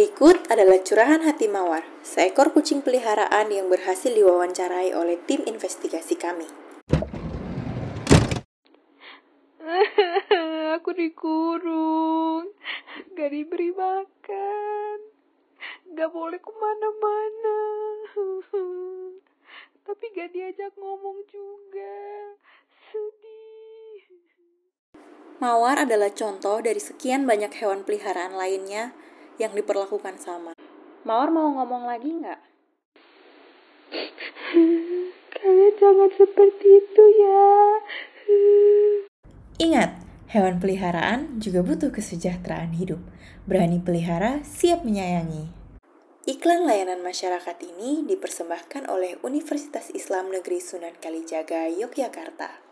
Berikut adalah curahan hati Mawar, seekor kucing peliharaan yang berhasil diwawancarai oleh tim investigasi kami. Aku dikurung, gak diberi makan, gak boleh ke mana-mana. Tapi gak diajak ngomong juga, sedih. Mawar adalah contoh dari sekian banyak hewan peliharaan lainnya yang diperlakukan sama. Mawar mau ngomong lagi nggak? Kalian jangan seperti itu ya. Ingat, hewan peliharaan juga butuh kesejahteraan hidup. Berani pelihara, siap menyayangi. Iklan layanan masyarakat ini dipersembahkan oleh Universitas Islam Negeri Sunan Kalijaga, Yogyakarta.